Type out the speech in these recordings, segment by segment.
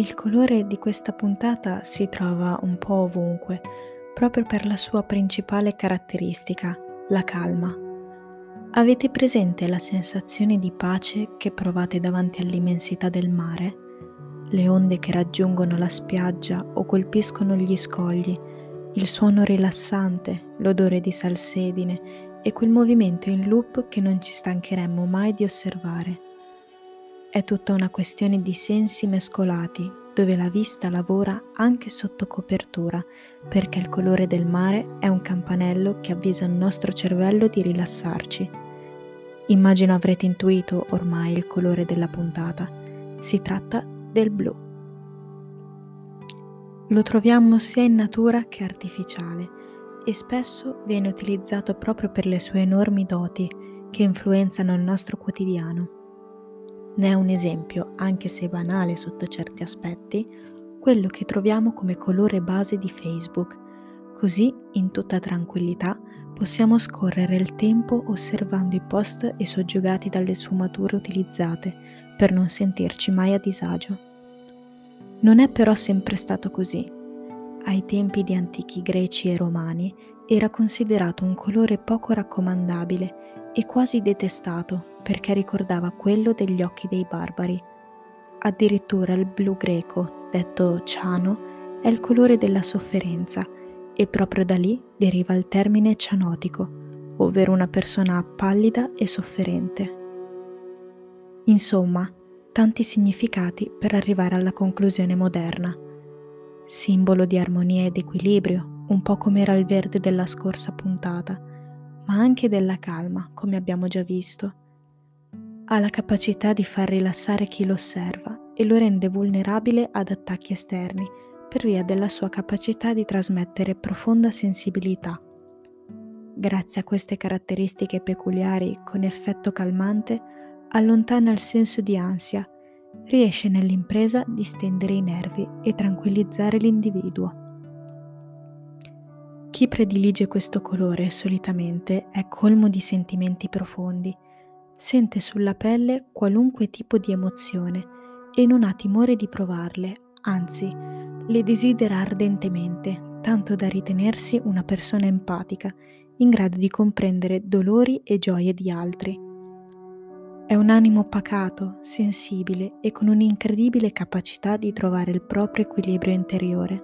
Il colore di questa puntata si trova un po' ovunque, proprio per la sua principale caratteristica, la calma. Avete presente la sensazione di pace che provate davanti all'immensità del mare? Le onde che raggiungono la spiaggia o colpiscono gli scogli, il suono rilassante, l'odore di salsedine e quel movimento in loop che non ci stancheremmo mai di osservare. È tutta una questione di sensi mescolati, dove la vista lavora anche sotto copertura, perché il colore del mare è un campanello che avvisa il nostro cervello di rilassarci. Immagino avrete intuito ormai il colore della puntata. Si tratta del blu. Lo troviamo sia in natura che artificiale e spesso viene utilizzato proprio per le sue enormi doti che influenzano il nostro quotidiano. Ne è un esempio, anche se banale sotto certi aspetti, quello che troviamo come colore base di Facebook. Così, in tutta tranquillità, possiamo scorrere il tempo osservando i post e soggiogati dalle sfumature utilizzate per non sentirci mai a disagio. Non è però sempre stato così. Ai tempi di antichi greci e romani era considerato un colore poco raccomandabile e quasi detestato perché ricordava quello degli occhi dei barbari. Addirittura il blu greco, detto ciano, è il colore della sofferenza e proprio da lì deriva il termine cianotico, ovvero una persona pallida e sofferente. Insomma, tanti significati per arrivare alla conclusione moderna. Simbolo di armonia ed equilibrio, un po' come era il verde della scorsa puntata, ma anche della calma, come abbiamo già visto ha la capacità di far rilassare chi lo osserva e lo rende vulnerabile ad attacchi esterni per via della sua capacità di trasmettere profonda sensibilità. Grazie a queste caratteristiche peculiari con effetto calmante, allontana il senso di ansia, riesce nell'impresa di stendere i nervi e tranquillizzare l'individuo. Chi predilige questo colore solitamente è colmo di sentimenti profondi sente sulla pelle qualunque tipo di emozione e non ha timore di provarle, anzi, le desidera ardentemente, tanto da ritenersi una persona empatica, in grado di comprendere dolori e gioie di altri. È un animo pacato, sensibile e con un'incredibile capacità di trovare il proprio equilibrio interiore.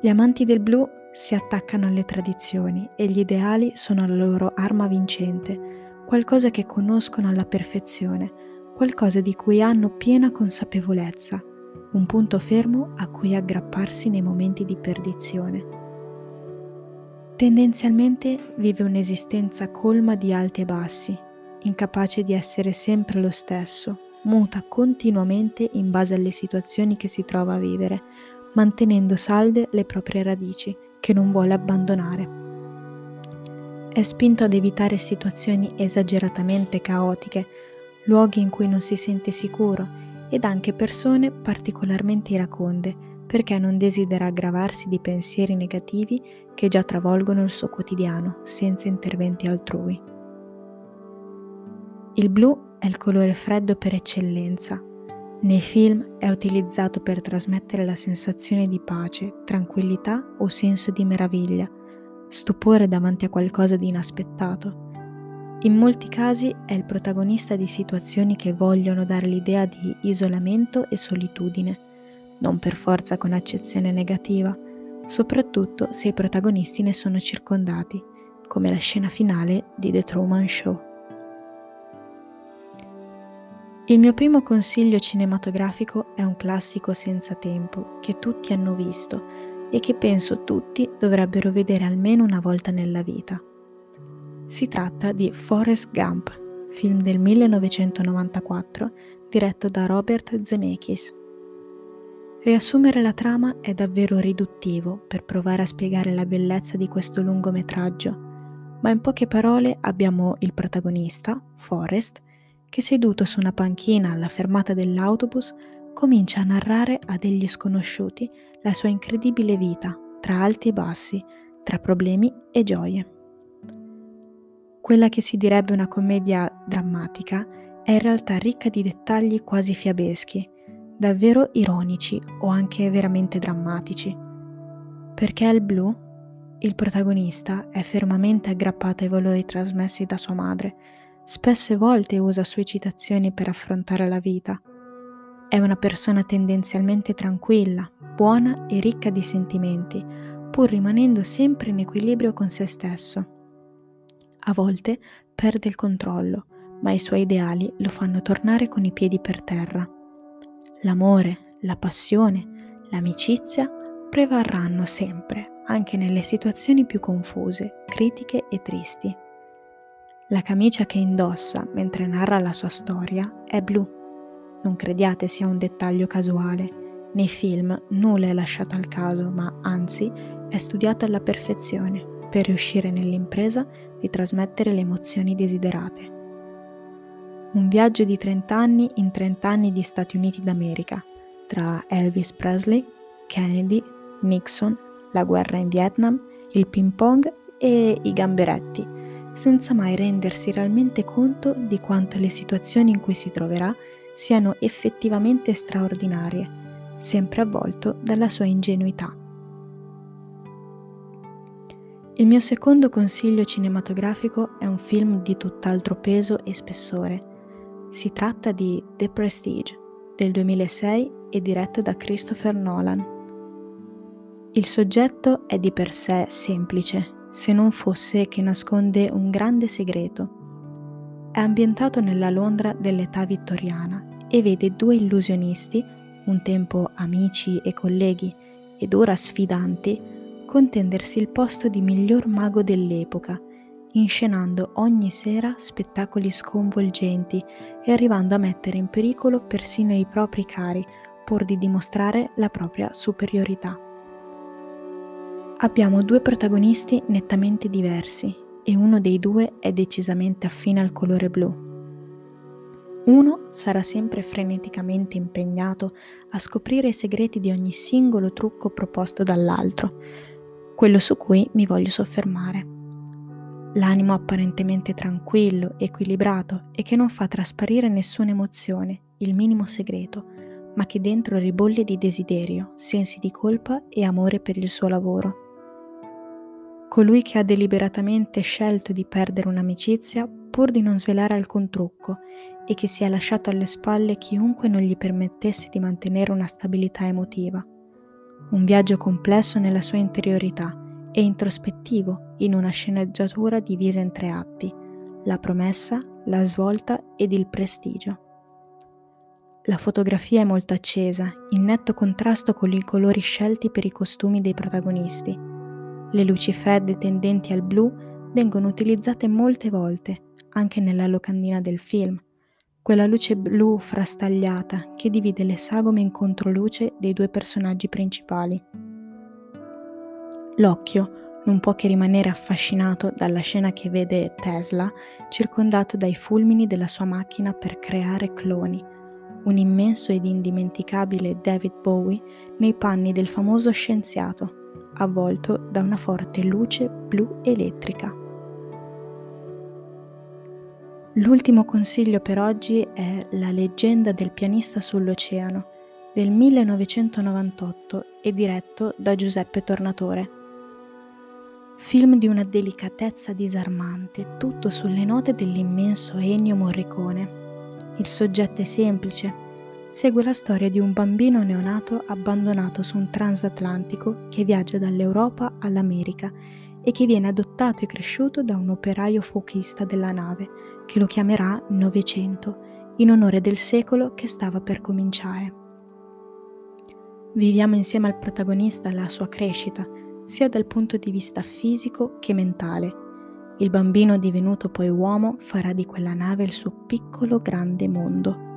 Gli amanti del blu si attaccano alle tradizioni e gli ideali sono la loro arma vincente, qualcosa che conoscono alla perfezione, qualcosa di cui hanno piena consapevolezza, un punto fermo a cui aggrapparsi nei momenti di perdizione. Tendenzialmente vive un'esistenza colma di alti e bassi, incapace di essere sempre lo stesso, muta continuamente in base alle situazioni che si trova a vivere, mantenendo salde le proprie radici, che non vuole abbandonare è spinto ad evitare situazioni esageratamente caotiche, luoghi in cui non si sente sicuro ed anche persone particolarmente iraconde perché non desidera aggravarsi di pensieri negativi che già travolgono il suo quotidiano senza interventi altrui. Il blu è il colore freddo per eccellenza. Nei film è utilizzato per trasmettere la sensazione di pace, tranquillità o senso di meraviglia, stupore davanti a qualcosa di inaspettato. In molti casi è il protagonista di situazioni che vogliono dare l'idea di isolamento e solitudine, non per forza con accezione negativa, soprattutto se i protagonisti ne sono circondati, come la scena finale di The Truman Show. Il mio primo consiglio cinematografico è un classico senza tempo che tutti hanno visto e che penso tutti dovrebbero vedere almeno una volta nella vita. Si tratta di Forrest Gump, film del 1994 diretto da Robert Zemeckis. Riassumere la trama è davvero riduttivo per provare a spiegare la bellezza di questo lungometraggio, ma in poche parole abbiamo il protagonista, Forrest, che seduto su una panchina alla fermata dell'autobus comincia a narrare a degli sconosciuti la sua incredibile vita, tra alti e bassi, tra problemi e gioie. Quella che si direbbe una commedia drammatica è in realtà ricca di dettagli quasi fiabeschi, davvero ironici o anche veramente drammatici. Perché al blu il protagonista è fermamente aggrappato ai valori trasmessi da sua madre, spesse volte usa sue citazioni per affrontare la vita. È una persona tendenzialmente tranquilla, buona e ricca di sentimenti, pur rimanendo sempre in equilibrio con se stesso. A volte perde il controllo, ma i suoi ideali lo fanno tornare con i piedi per terra. L'amore, la passione, l'amicizia prevarranno sempre, anche nelle situazioni più confuse, critiche e tristi. La camicia che indossa mentre narra la sua storia è blu. Non crediate sia un dettaglio casuale. Nei film nulla è lasciato al caso, ma anzi è studiato alla perfezione per riuscire nell'impresa di trasmettere le emozioni desiderate. Un viaggio di 30 anni in 30 anni di Stati Uniti d'America, tra Elvis Presley, Kennedy, Nixon, la guerra in Vietnam, il ping pong e i gamberetti, senza mai rendersi realmente conto di quanto le situazioni in cui si troverà siano effettivamente straordinarie, sempre avvolto dalla sua ingenuità. Il mio secondo consiglio cinematografico è un film di tutt'altro peso e spessore si tratta di The Prestige del 2006 e diretto da Christopher Nolan. Il soggetto è di per sé semplice, se non fosse che nasconde un grande segreto. È ambientato nella Londra dell'età vittoriana e vede due illusionisti, un tempo amici e colleghi ed ora sfidanti, contendersi il posto di miglior mago dell'epoca inscenando ogni sera spettacoli sconvolgenti e arrivando a mettere in pericolo persino i propri cari pur di dimostrare la propria superiorità. Abbiamo due protagonisti nettamente diversi e uno dei due è decisamente affine al colore blu. Uno sarà sempre freneticamente impegnato a scoprire i segreti di ogni singolo trucco proposto dall'altro, quello su cui mi voglio soffermare l'animo apparentemente tranquillo, equilibrato e che non fa trasparire nessuna emozione, il minimo segreto, ma che dentro ribolle di desiderio, sensi di colpa e amore per il suo lavoro. Colui che ha deliberatamente scelto di perdere un'amicizia pur di non svelare alcun trucco e che si è lasciato alle spalle chiunque non gli permettesse di mantenere una stabilità emotiva. Un viaggio complesso nella sua interiorità e introspettivo in una sceneggiatura divisa in tre atti, la promessa, la svolta ed il prestigio. La fotografia è molto accesa, in netto contrasto con i colori scelti per i costumi dei protagonisti. Le luci fredde tendenti al blu vengono utilizzate molte volte, anche nella locandina del film, quella luce blu frastagliata che divide le sagome in controluce dei due personaggi principali. L'occhio non può che rimanere affascinato dalla scena che vede Tesla circondato dai fulmini della sua macchina per creare cloni, un immenso ed indimenticabile David Bowie nei panni del famoso scienziato, avvolto da una forte luce blu elettrica. L'ultimo consiglio per oggi è La leggenda del pianista sull'oceano del 1998 e diretto da Giuseppe Tornatore. Film di una delicatezza disarmante, tutto sulle note dell'immenso Ennio Morricone. Il soggetto è semplice. Segue la storia di un bambino neonato abbandonato su un transatlantico che viaggia dall'Europa all'America e che viene adottato e cresciuto da un operaio fuochista della nave che lo chiamerà Novecento in onore del secolo che stava per cominciare. Viviamo insieme al protagonista la sua crescita, sia dal punto di vista fisico che mentale. Il bambino divenuto poi uomo farà di quella nave il suo piccolo grande mondo.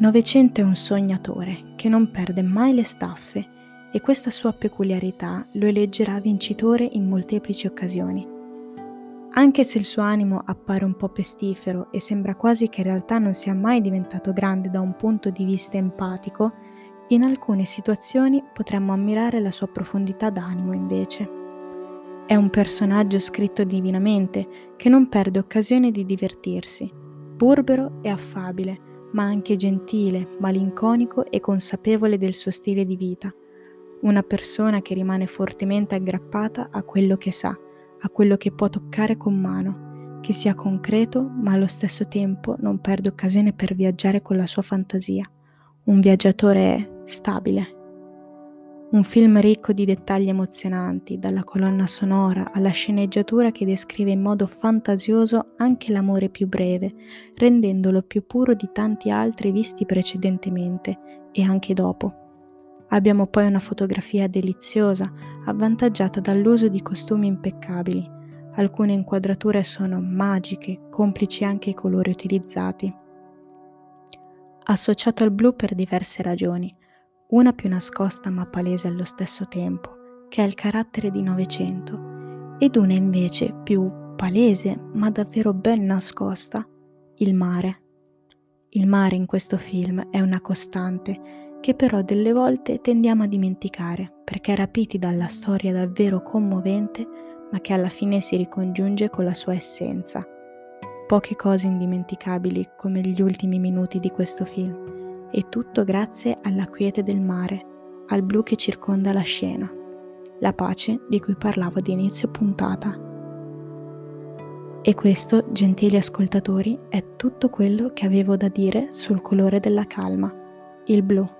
Novecento è un sognatore che non perde mai le staffe e questa sua peculiarità lo eleggerà vincitore in molteplici occasioni. Anche se il suo animo appare un po' pestifero e sembra quasi che in realtà non sia mai diventato grande da un punto di vista empatico, in alcune situazioni potremmo ammirare la sua profondità d'animo invece. È un personaggio scritto divinamente che non perde occasione di divertirsi, burbero e affabile, ma anche gentile, malinconico e consapevole del suo stile di vita. Una persona che rimane fortemente aggrappata a quello che sa, a quello che può toccare con mano, che sia concreto ma allo stesso tempo non perde occasione per viaggiare con la sua fantasia. Un viaggiatore stabile, un film ricco di dettagli emozionanti, dalla colonna sonora alla sceneggiatura che descrive in modo fantasioso anche l'amore più breve, rendendolo più puro di tanti altri visti precedentemente e anche dopo. Abbiamo poi una fotografia deliziosa, avvantaggiata dall'uso di costumi impeccabili. Alcune inquadrature sono magiche, complici anche i colori utilizzati. Associato al blu per diverse ragioni una più nascosta ma palese allo stesso tempo, che ha il carattere di Novecento, ed una invece più palese ma davvero ben nascosta, il mare. Il mare in questo film è una costante che però delle volte tendiamo a dimenticare perché rapiti dalla storia davvero commovente ma che alla fine si ricongiunge con la sua essenza. Poche cose indimenticabili come gli ultimi minuti di questo film e tutto grazie alla quiete del mare, al blu che circonda la scena, la pace di cui parlavo ad inizio puntata. E questo, gentili ascoltatori, è tutto quello che avevo da dire sul colore della calma, il blu.